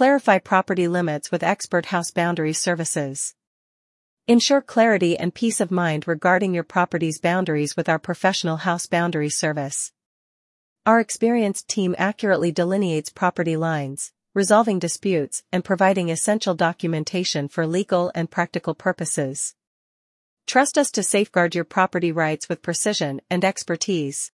Clarify property limits with expert house boundary services. Ensure clarity and peace of mind regarding your property's boundaries with our professional house boundary service. Our experienced team accurately delineates property lines, resolving disputes and providing essential documentation for legal and practical purposes. Trust us to safeguard your property rights with precision and expertise.